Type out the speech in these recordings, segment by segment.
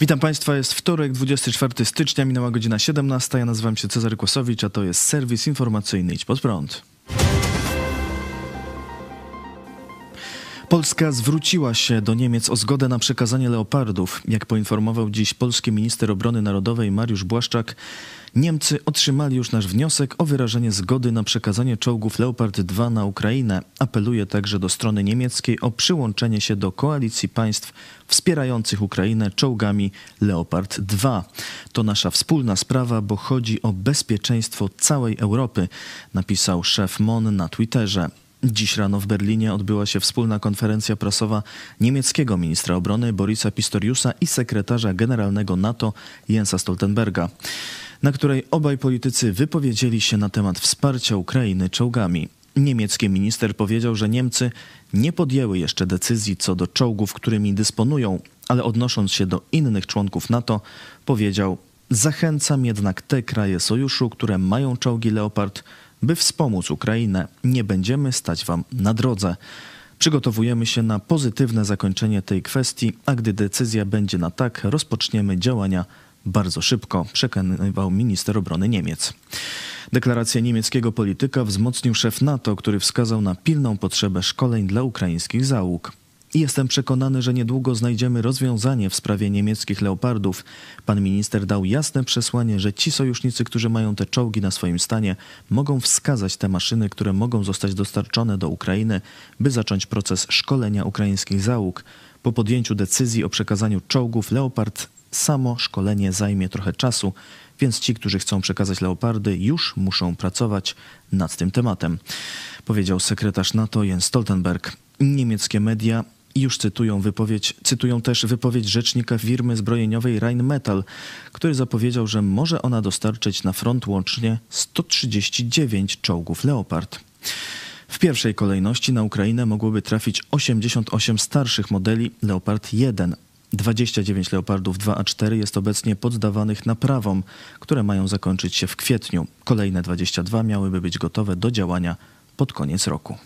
Witam Państwa, jest wtorek, 24 stycznia, minęła godzina 17. Ja nazywam się Cezary Kłosowicz, a to jest serwis informacyjny Idź Pod Prąd. Polska zwróciła się do Niemiec o zgodę na przekazanie leopardów. Jak poinformował dziś polski minister obrony narodowej Mariusz Błaszczak, Niemcy otrzymali już nasz wniosek o wyrażenie zgody na przekazanie czołgów Leopard 2 na Ukrainę. Apeluje także do strony niemieckiej o przyłączenie się do koalicji państw wspierających Ukrainę czołgami Leopard 2. To nasza wspólna sprawa, bo chodzi o bezpieczeństwo całej Europy, napisał szef MON na Twitterze. Dziś rano w Berlinie odbyła się wspólna konferencja prasowa niemieckiego ministra obrony Borisa Pistoriusa i sekretarza generalnego NATO Jensa Stoltenberga, na której obaj politycy wypowiedzieli się na temat wsparcia Ukrainy czołgami. Niemiecki minister powiedział, że Niemcy nie podjęły jeszcze decyzji co do czołgów, którymi dysponują, ale odnosząc się do innych członków NATO, powiedział: Zachęcam jednak te kraje sojuszu, które mają czołgi Leopard, by wspomóc Ukrainę. Nie będziemy stać wam na drodze. Przygotowujemy się na pozytywne zakończenie tej kwestii, a gdy decyzja będzie na tak, rozpoczniemy działania bardzo szybko, przekonywał minister obrony Niemiec. Deklarację niemieckiego polityka wzmocnił szef NATO, który wskazał na pilną potrzebę szkoleń dla ukraińskich załóg. Jestem przekonany, że niedługo znajdziemy rozwiązanie w sprawie niemieckich leopardów. Pan minister dał jasne przesłanie, że ci sojusznicy, którzy mają te czołgi na swoim stanie, mogą wskazać te maszyny, które mogą zostać dostarczone do Ukrainy, by zacząć proces szkolenia ukraińskich załóg. Po podjęciu decyzji o przekazaniu czołgów Leopard, samo szkolenie zajmie trochę czasu, więc ci, którzy chcą przekazać leopardy, już muszą pracować nad tym tematem, powiedział sekretarz NATO Jens Stoltenberg. Niemieckie media już cytują wypowiedź, cytują też wypowiedź rzecznika firmy zbrojeniowej Rheinmetall, który zapowiedział, że może ona dostarczyć na front łącznie 139 czołgów Leopard. W pierwszej kolejności na Ukrainę mogłoby trafić 88 starszych modeli Leopard 1. 29 Leopardów 2 a 4 jest obecnie poddawanych naprawom, które mają zakończyć się w kwietniu. Kolejne 22 miałyby być gotowe do działania pod koniec roku.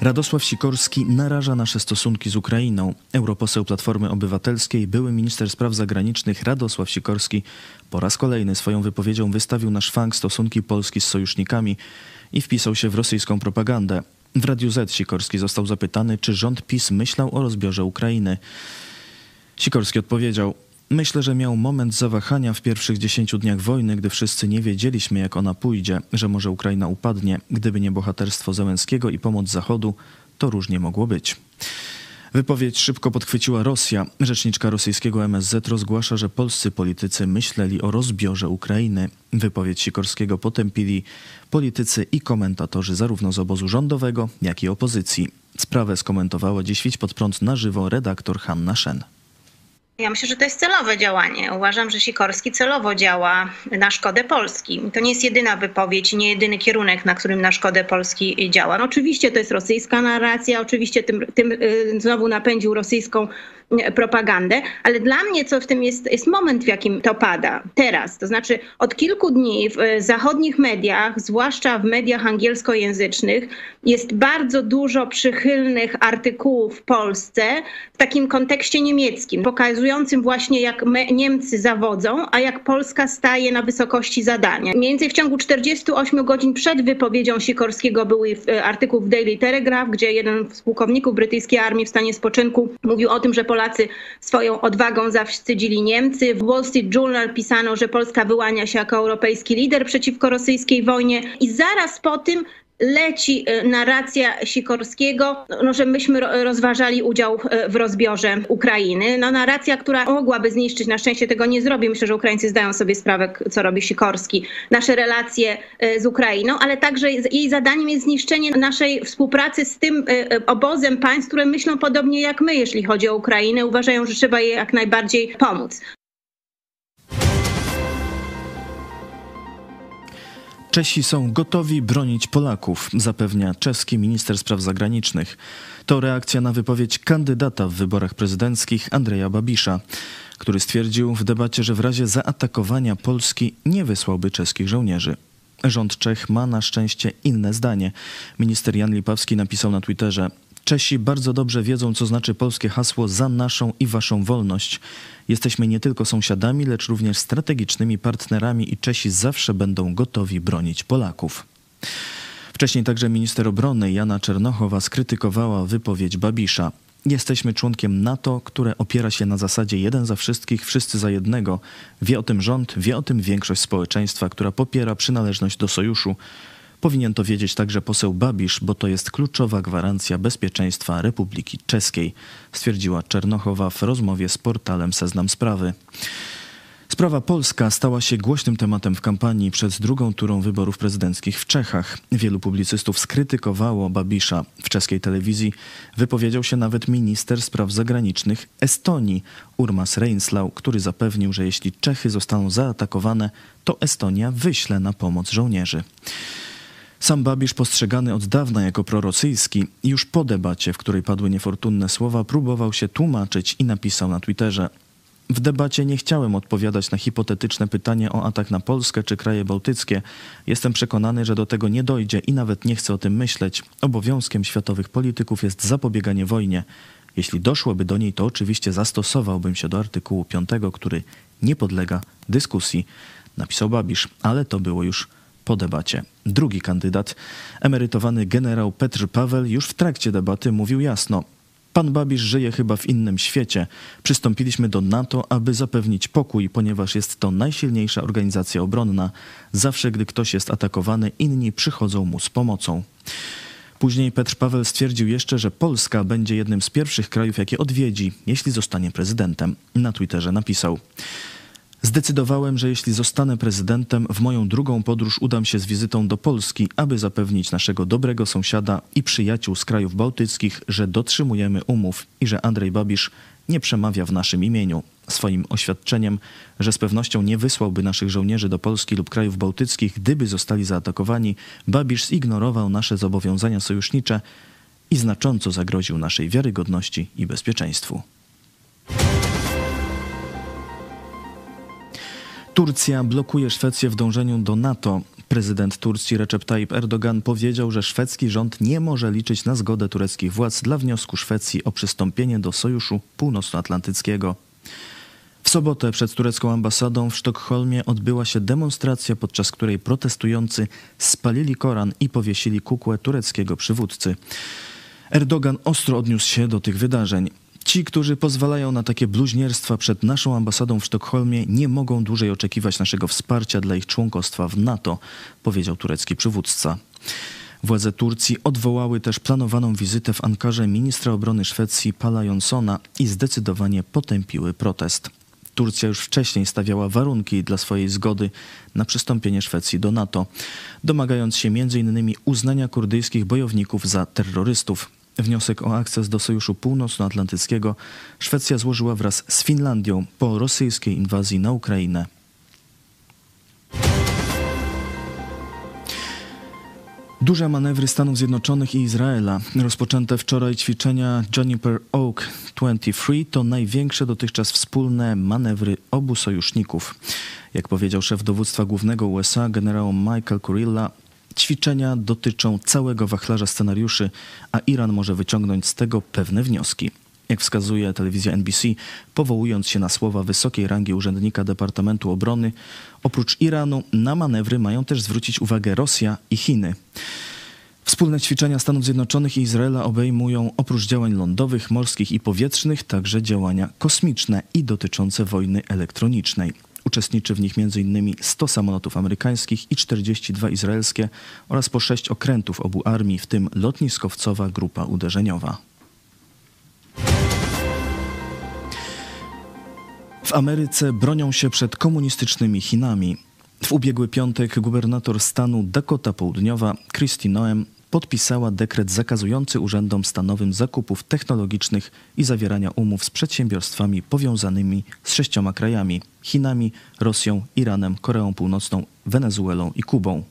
Radosław Sikorski naraża nasze stosunki z Ukrainą. Europoseł Platformy Obywatelskiej, były minister spraw zagranicznych Radosław Sikorski po raz kolejny swoją wypowiedzią wystawił na szwank stosunki Polski z sojusznikami i wpisał się w rosyjską propagandę. W Radiu Z Sikorski został zapytany, czy rząd PiS myślał o rozbiorze Ukrainy. Sikorski odpowiedział: Myślę, że miał moment zawahania w pierwszych dziesięciu dniach wojny, gdy wszyscy nie wiedzieliśmy, jak ona pójdzie, że może Ukraina upadnie. Gdyby nie bohaterstwo Zełenskiego i pomoc Zachodu, to różnie mogło być. Wypowiedź szybko podchwyciła Rosja. Rzeczniczka rosyjskiego MSZ rozgłasza, że polscy politycy myśleli o rozbiorze Ukrainy. Wypowiedź Sikorskiego potępili politycy i komentatorzy zarówno z obozu rządowego, jak i opozycji. Sprawę skomentowała dziś pod prąd na żywo redaktor Hanna Szen. Ja myślę, że to jest celowe działanie. Uważam, że Sikorski celowo działa na szkodę Polski. To nie jest jedyna wypowiedź, nie jedyny kierunek, na którym na szkodę Polski działa. No oczywiście to jest rosyjska narracja, oczywiście tym, tym y, znowu napędził rosyjską propagandę, ale dla mnie co w tym jest, jest moment, w jakim to pada teraz. To znaczy od kilku dni w e, zachodnich mediach, zwłaszcza w mediach angielskojęzycznych, jest bardzo dużo przychylnych artykułów w Polsce w takim kontekście niemieckim, pokazującym właśnie jak Niemcy zawodzą, a jak Polska staje na wysokości zadania. Mniej więcej w ciągu 48 godzin przed wypowiedzią Sikorskiego był e, artykuł w Daily Telegraph, gdzie jeden z pułkowników brytyjskiej armii w stanie spoczynku mówił o tym, że Polacy swoją odwagą zawstydzili Niemcy. W Wall Street Journal pisano, że Polska wyłania się jako europejski lider przeciwko rosyjskiej wojnie i zaraz po tym leci e, narracja Sikorskiego, no, że myśmy rozważali udział e, w rozbiorze Ukrainy. No, narracja, która mogłaby zniszczyć, na szczęście tego nie zrobi. Myślę, że Ukraińcy zdają sobie sprawę, co robi Sikorski, nasze relacje e, z Ukrainą, ale także jej zadaniem jest zniszczenie naszej współpracy z tym obozem państw, które myślą podobnie jak my, jeśli chodzi o Ukrainę. Uważają, że trzeba jej jak najbardziej pomóc. Czesi są gotowi bronić Polaków, zapewnia czeski minister spraw zagranicznych. To reakcja na wypowiedź kandydata w wyborach prezydenckich Andrzeja Babisza, który stwierdził w debacie, że w razie zaatakowania Polski nie wysłałby czeskich żołnierzy. Rząd Czech ma na szczęście inne zdanie. Minister Jan Lipawski napisał na Twitterze: Czesi bardzo dobrze wiedzą, co znaczy polskie hasło za naszą i waszą wolność. Jesteśmy nie tylko sąsiadami, lecz również strategicznymi partnerami i Czesi zawsze będą gotowi bronić Polaków. Wcześniej także minister obrony Jana Czernochowa skrytykowała wypowiedź Babisza. Jesteśmy członkiem NATO, które opiera się na zasadzie jeden za wszystkich, wszyscy za jednego. Wie o tym rząd, wie o tym większość społeczeństwa, która popiera przynależność do sojuszu. Powinien to wiedzieć także poseł Babisz, bo to jest kluczowa gwarancja bezpieczeństwa Republiki Czeskiej, stwierdziła Czernochowa w rozmowie z portalem Seznam Sprawy. Sprawa polska stała się głośnym tematem w kampanii przed drugą turą wyborów prezydenckich w Czechach. Wielu publicystów skrytykowało Babisza. W czeskiej telewizji wypowiedział się nawet minister spraw zagranicznych Estonii, Urmas Reinslau, który zapewnił, że jeśli Czechy zostaną zaatakowane, to Estonia wyśle na pomoc żołnierzy. Sam Babisz, postrzegany od dawna jako prorosyjski, już po debacie, w której padły niefortunne słowa, próbował się tłumaczyć i napisał na Twitterze: w debacie nie chciałem odpowiadać na hipotetyczne pytanie o atak na Polskę czy kraje bałtyckie. Jestem przekonany, że do tego nie dojdzie i nawet nie chcę o tym myśleć. Obowiązkiem światowych polityków jest zapobieganie wojnie. Jeśli doszłoby do niej, to oczywiście zastosowałbym się do artykułu 5, który nie podlega dyskusji, napisał Babisz, ale to było już po debacie. Drugi kandydat, emerytowany generał Petr Paweł, już w trakcie debaty mówił jasno: Pan Babisz żyje chyba w innym świecie. Przystąpiliśmy do NATO, aby zapewnić pokój, ponieważ jest to najsilniejsza organizacja obronna. Zawsze, gdy ktoś jest atakowany, inni przychodzą mu z pomocą. Później Petr Paweł stwierdził jeszcze, że Polska będzie jednym z pierwszych krajów, jakie odwiedzi, jeśli zostanie prezydentem. Na Twitterze napisał: Zdecydowałem, że jeśli zostanę prezydentem, w moją drugą podróż udam się z wizytą do Polski, aby zapewnić naszego dobrego sąsiada i przyjaciół z krajów bałtyckich, że dotrzymujemy umów i że Andrzej Babisz nie przemawia w naszym imieniu. Swoim oświadczeniem, że z pewnością nie wysłałby naszych żołnierzy do Polski lub krajów bałtyckich, gdyby zostali zaatakowani, Babisz zignorował nasze zobowiązania sojusznicze i znacząco zagroził naszej wiarygodności i bezpieczeństwu. Turcja blokuje Szwecję w dążeniu do NATO. Prezydent Turcji Recep Tayyip Erdogan powiedział, że szwedzki rząd nie może liczyć na zgodę tureckich władz dla wniosku Szwecji o przystąpienie do Sojuszu Północnoatlantyckiego. W sobotę przed turecką ambasadą w Sztokholmie odbyła się demonstracja, podczas której protestujący spalili Koran i powiesili kukłę tureckiego przywódcy. Erdogan ostro odniósł się do tych wydarzeń. Ci, którzy pozwalają na takie bluźnierstwa przed naszą ambasadą w Sztokholmie, nie mogą dłużej oczekiwać naszego wsparcia dla ich członkostwa w NATO, powiedział turecki przywódca. Władze Turcji odwołały też planowaną wizytę w Ankarze ministra obrony Szwecji Pala Jonsona i zdecydowanie potępiły protest. Turcja już wcześniej stawiała warunki dla swojej zgody na przystąpienie Szwecji do NATO, domagając się m.in. uznania kurdyjskich bojowników za terrorystów. Wniosek o akces do Sojuszu Północnoatlantyckiego Szwecja złożyła wraz z Finlandią po rosyjskiej inwazji na Ukrainę. Duże manewry Stanów Zjednoczonych i Izraela. Rozpoczęte wczoraj ćwiczenia Juniper Oak 23 to największe dotychczas wspólne manewry obu sojuszników. Jak powiedział szef dowództwa głównego USA generał Michael Kurilla, Ćwiczenia dotyczą całego wachlarza scenariuszy, a Iran może wyciągnąć z tego pewne wnioski. Jak wskazuje telewizja NBC, powołując się na słowa wysokiej rangi urzędnika Departamentu Obrony, oprócz Iranu na manewry mają też zwrócić uwagę Rosja i Chiny. Wspólne ćwiczenia Stanów Zjednoczonych i Izraela obejmują oprócz działań lądowych, morskich i powietrznych także działania kosmiczne i dotyczące wojny elektronicznej. Uczestniczy w nich m.in. 100 samolotów amerykańskich i 42 izraelskie oraz po 6 okrętów obu armii, w tym lotniskowcowa grupa uderzeniowa. W Ameryce bronią się przed komunistycznymi Chinami. W ubiegły piątek gubernator stanu Dakota Południowa Christy Noem podpisała dekret zakazujący urzędom stanowym zakupów technologicznych i zawierania umów z przedsiębiorstwami powiązanymi z sześcioma krajami Chinami, Rosją, Iranem, Koreą Północną, Wenezuelą i Kubą.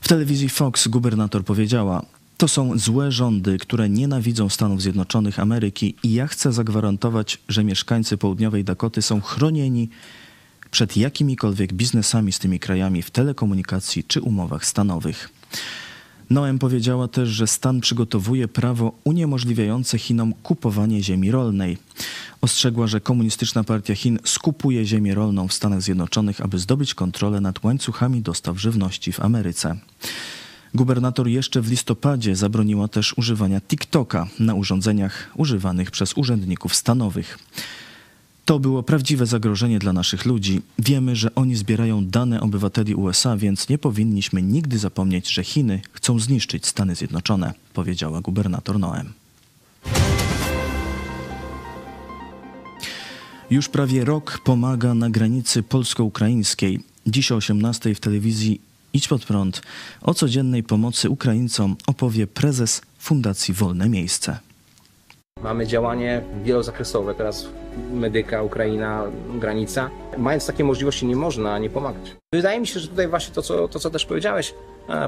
W telewizji Fox gubernator powiedziała: To są złe rządy, które nienawidzą Stanów Zjednoczonych Ameryki i ja chcę zagwarantować, że mieszkańcy południowej Dakoty są chronieni przed jakimikolwiek biznesami z tymi krajami w telekomunikacji czy umowach stanowych. Noem powiedziała też, że stan przygotowuje prawo uniemożliwiające Chinom kupowanie ziemi rolnej. Ostrzegła, że Komunistyczna Partia Chin skupuje ziemię rolną w Stanach Zjednoczonych, aby zdobyć kontrolę nad łańcuchami dostaw żywności w Ameryce. Gubernator jeszcze w listopadzie zabroniła też używania TikToka na urządzeniach używanych przez urzędników stanowych. To było prawdziwe zagrożenie dla naszych ludzi. Wiemy, że oni zbierają dane obywateli USA, więc nie powinniśmy nigdy zapomnieć, że Chiny chcą zniszczyć Stany Zjednoczone, powiedziała gubernator Noem. Już prawie rok pomaga na granicy polsko-ukraińskiej. Dziś o 18 w telewizji Idź pod prąd o codziennej pomocy Ukraińcom opowie prezes Fundacji Wolne Miejsce. Mamy działanie wielozakresowe, teraz medyka, Ukraina, granica. Mając takie możliwości nie można nie pomagać. Wydaje mi się, że tutaj właśnie to, co, to, co też powiedziałeś,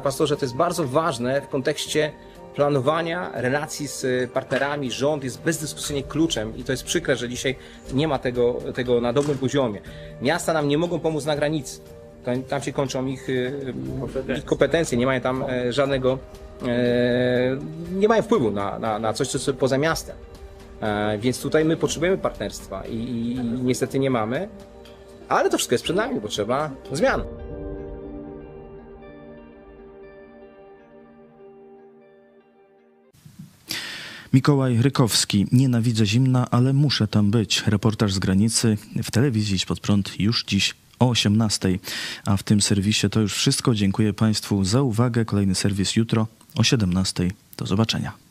pastorze, to jest bardzo ważne w kontekście planowania relacji z partnerami. Rząd jest bezdyskusyjnie kluczem i to jest przykre, że dzisiaj nie ma tego, tego na dobrym poziomie. Miasta nam nie mogą pomóc na granicy. Tam, tam się kończą ich, ich kompetencje, nie mają tam e, żadnego, nie mają wpływu na, na, na coś, co jest poza miastem. E, więc tutaj my potrzebujemy partnerstwa i, i, niestety nie mamy, ale to wszystko jest przed nami, bo trzeba zmian. Mikołaj Rykowski. Nienawidzę zimna, ale muszę tam być. Reportaż z granicy w telewizji Pod Prąd już dziś o 18. A w tym serwisie to już wszystko. Dziękuję Państwu za uwagę. Kolejny serwis jutro o 17. Do zobaczenia.